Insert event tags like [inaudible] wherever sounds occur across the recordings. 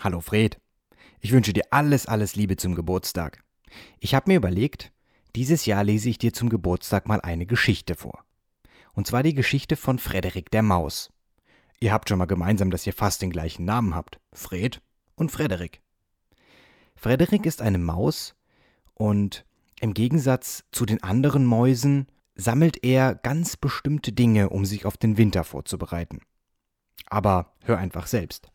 Hallo Fred. Ich wünsche dir alles, alles Liebe zum Geburtstag. Ich habe mir überlegt, dieses Jahr lese ich dir zum Geburtstag mal eine Geschichte vor. Und zwar die Geschichte von Frederik der Maus. Ihr habt schon mal gemeinsam, dass ihr fast den gleichen Namen habt. Fred und Frederik. Frederik ist eine Maus und im Gegensatz zu den anderen Mäusen sammelt er ganz bestimmte Dinge, um sich auf den Winter vorzubereiten. Aber hör einfach selbst.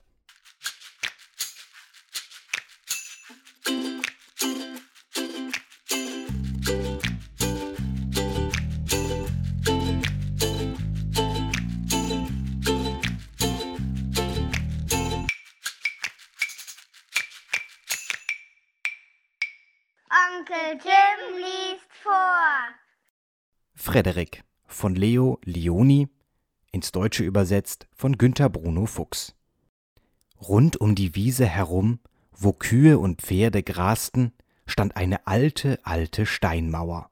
Onkel Tim liest vor. Frederik von Leo Lioni, ins Deutsche übersetzt von Günter Bruno Fuchs. Rund um die Wiese herum, wo Kühe und Pferde grasten, stand eine alte, alte Steinmauer.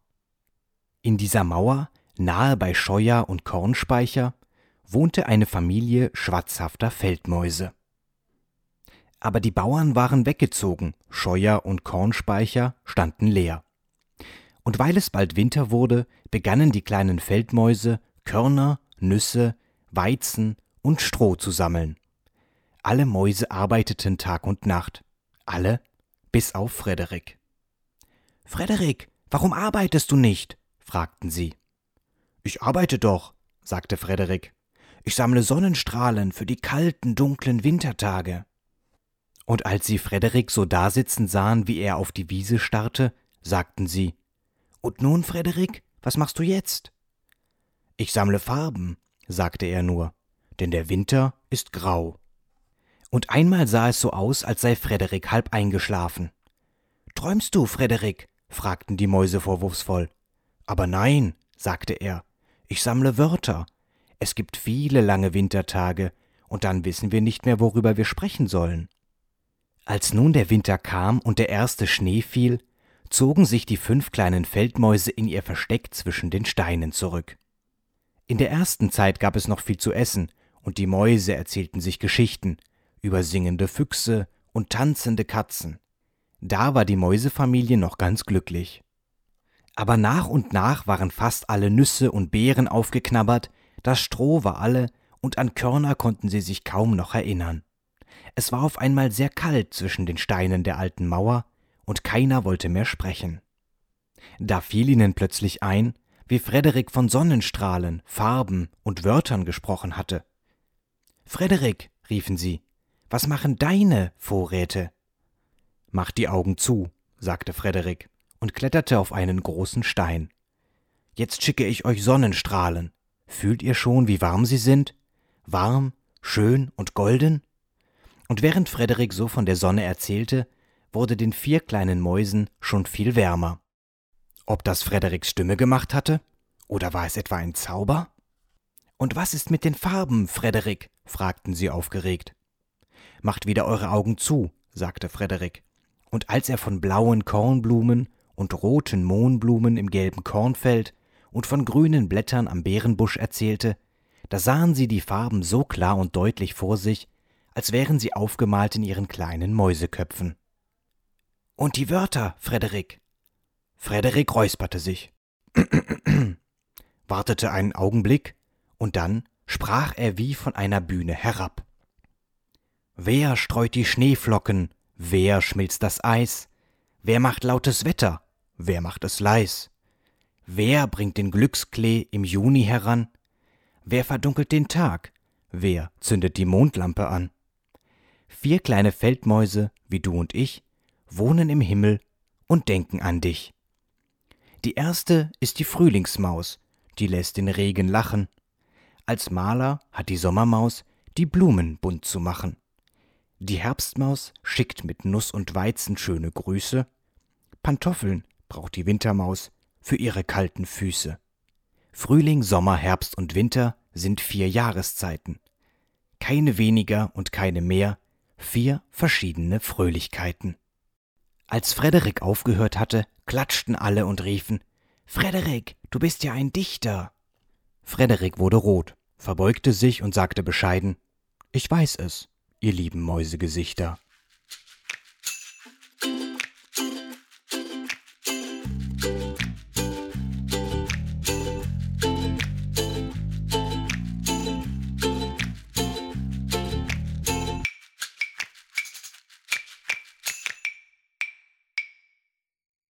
In dieser Mauer, nahe bei Scheuer und Kornspeicher, wohnte eine Familie schwatzhafter Feldmäuse. Aber die Bauern waren weggezogen, Scheuer und Kornspeicher standen leer. Und weil es bald Winter wurde, begannen die kleinen Feldmäuse Körner, Nüsse, Weizen und Stroh zu sammeln. Alle Mäuse arbeiteten Tag und Nacht, alle bis auf Frederik. Frederik, warum arbeitest du nicht? fragten sie. Ich arbeite doch, sagte Frederik. Ich sammle Sonnenstrahlen für die kalten, dunklen Wintertage. Und als sie Frederik so dasitzen sahen, wie er auf die Wiese starrte, sagten sie Und nun, Frederik, was machst du jetzt? Ich sammle Farben, sagte er nur, denn der Winter ist grau. Und einmal sah es so aus, als sei Frederik halb eingeschlafen. Träumst du, Frederik? fragten die Mäuse vorwurfsvoll. Aber nein, sagte er, ich sammle Wörter. Es gibt viele lange Wintertage, und dann wissen wir nicht mehr, worüber wir sprechen sollen. Als nun der Winter kam und der erste Schnee fiel, zogen sich die fünf kleinen Feldmäuse in ihr Versteck zwischen den Steinen zurück. In der ersten Zeit gab es noch viel zu essen, und die Mäuse erzählten sich Geschichten über singende Füchse und tanzende Katzen. Da war die Mäusefamilie noch ganz glücklich. Aber nach und nach waren fast alle Nüsse und Beeren aufgeknabbert, das Stroh war alle, und an Körner konnten sie sich kaum noch erinnern. Es war auf einmal sehr kalt zwischen den Steinen der alten Mauer, und keiner wollte mehr sprechen. Da fiel ihnen plötzlich ein, wie Frederik von Sonnenstrahlen, Farben und Wörtern gesprochen hatte. Frederik, riefen sie, was machen deine Vorräte? Mach die Augen zu, sagte Frederik und kletterte auf einen großen Stein. Jetzt schicke ich euch Sonnenstrahlen. Fühlt ihr schon, wie warm sie sind? Warm, schön und golden? Und während Frederik so von der Sonne erzählte, wurde den vier kleinen Mäusen schon viel wärmer. Ob das Frederiks Stimme gemacht hatte? Oder war es etwa ein Zauber? Und was ist mit den Farben, Frederik? fragten sie aufgeregt. Macht wieder eure Augen zu, sagte Frederik. Und als er von blauen Kornblumen und roten Mohnblumen im gelben Kornfeld und von grünen Blättern am Beerenbusch erzählte, da sahen sie die Farben so klar und deutlich vor sich, als wären sie aufgemalt in ihren kleinen Mäuseköpfen. Und die Wörter, Frederik. Frederik räusperte sich, [clears throat] wartete einen Augenblick, und dann sprach er wie von einer Bühne herab. Wer streut die Schneeflocken, wer schmilzt das Eis, wer macht lautes Wetter, wer macht es leis, wer bringt den Glücksklee im Juni heran, wer verdunkelt den Tag, wer zündet die Mondlampe an. Vier kleine Feldmäuse, wie du und ich, wohnen im Himmel und denken an dich. Die erste ist die Frühlingsmaus, die lässt den Regen lachen. Als Maler hat die Sommermaus die Blumen bunt zu machen. Die Herbstmaus schickt mit Nuss und Weizen schöne Grüße. Pantoffeln braucht die Wintermaus für ihre kalten Füße. Frühling, Sommer, Herbst und Winter sind vier Jahreszeiten. Keine weniger und keine mehr, vier verschiedene Fröhlichkeiten. Als Frederik aufgehört hatte, klatschten alle und riefen Frederik, du bist ja ein Dichter. Frederik wurde rot, verbeugte sich und sagte bescheiden Ich weiß es, ihr lieben Mäusegesichter.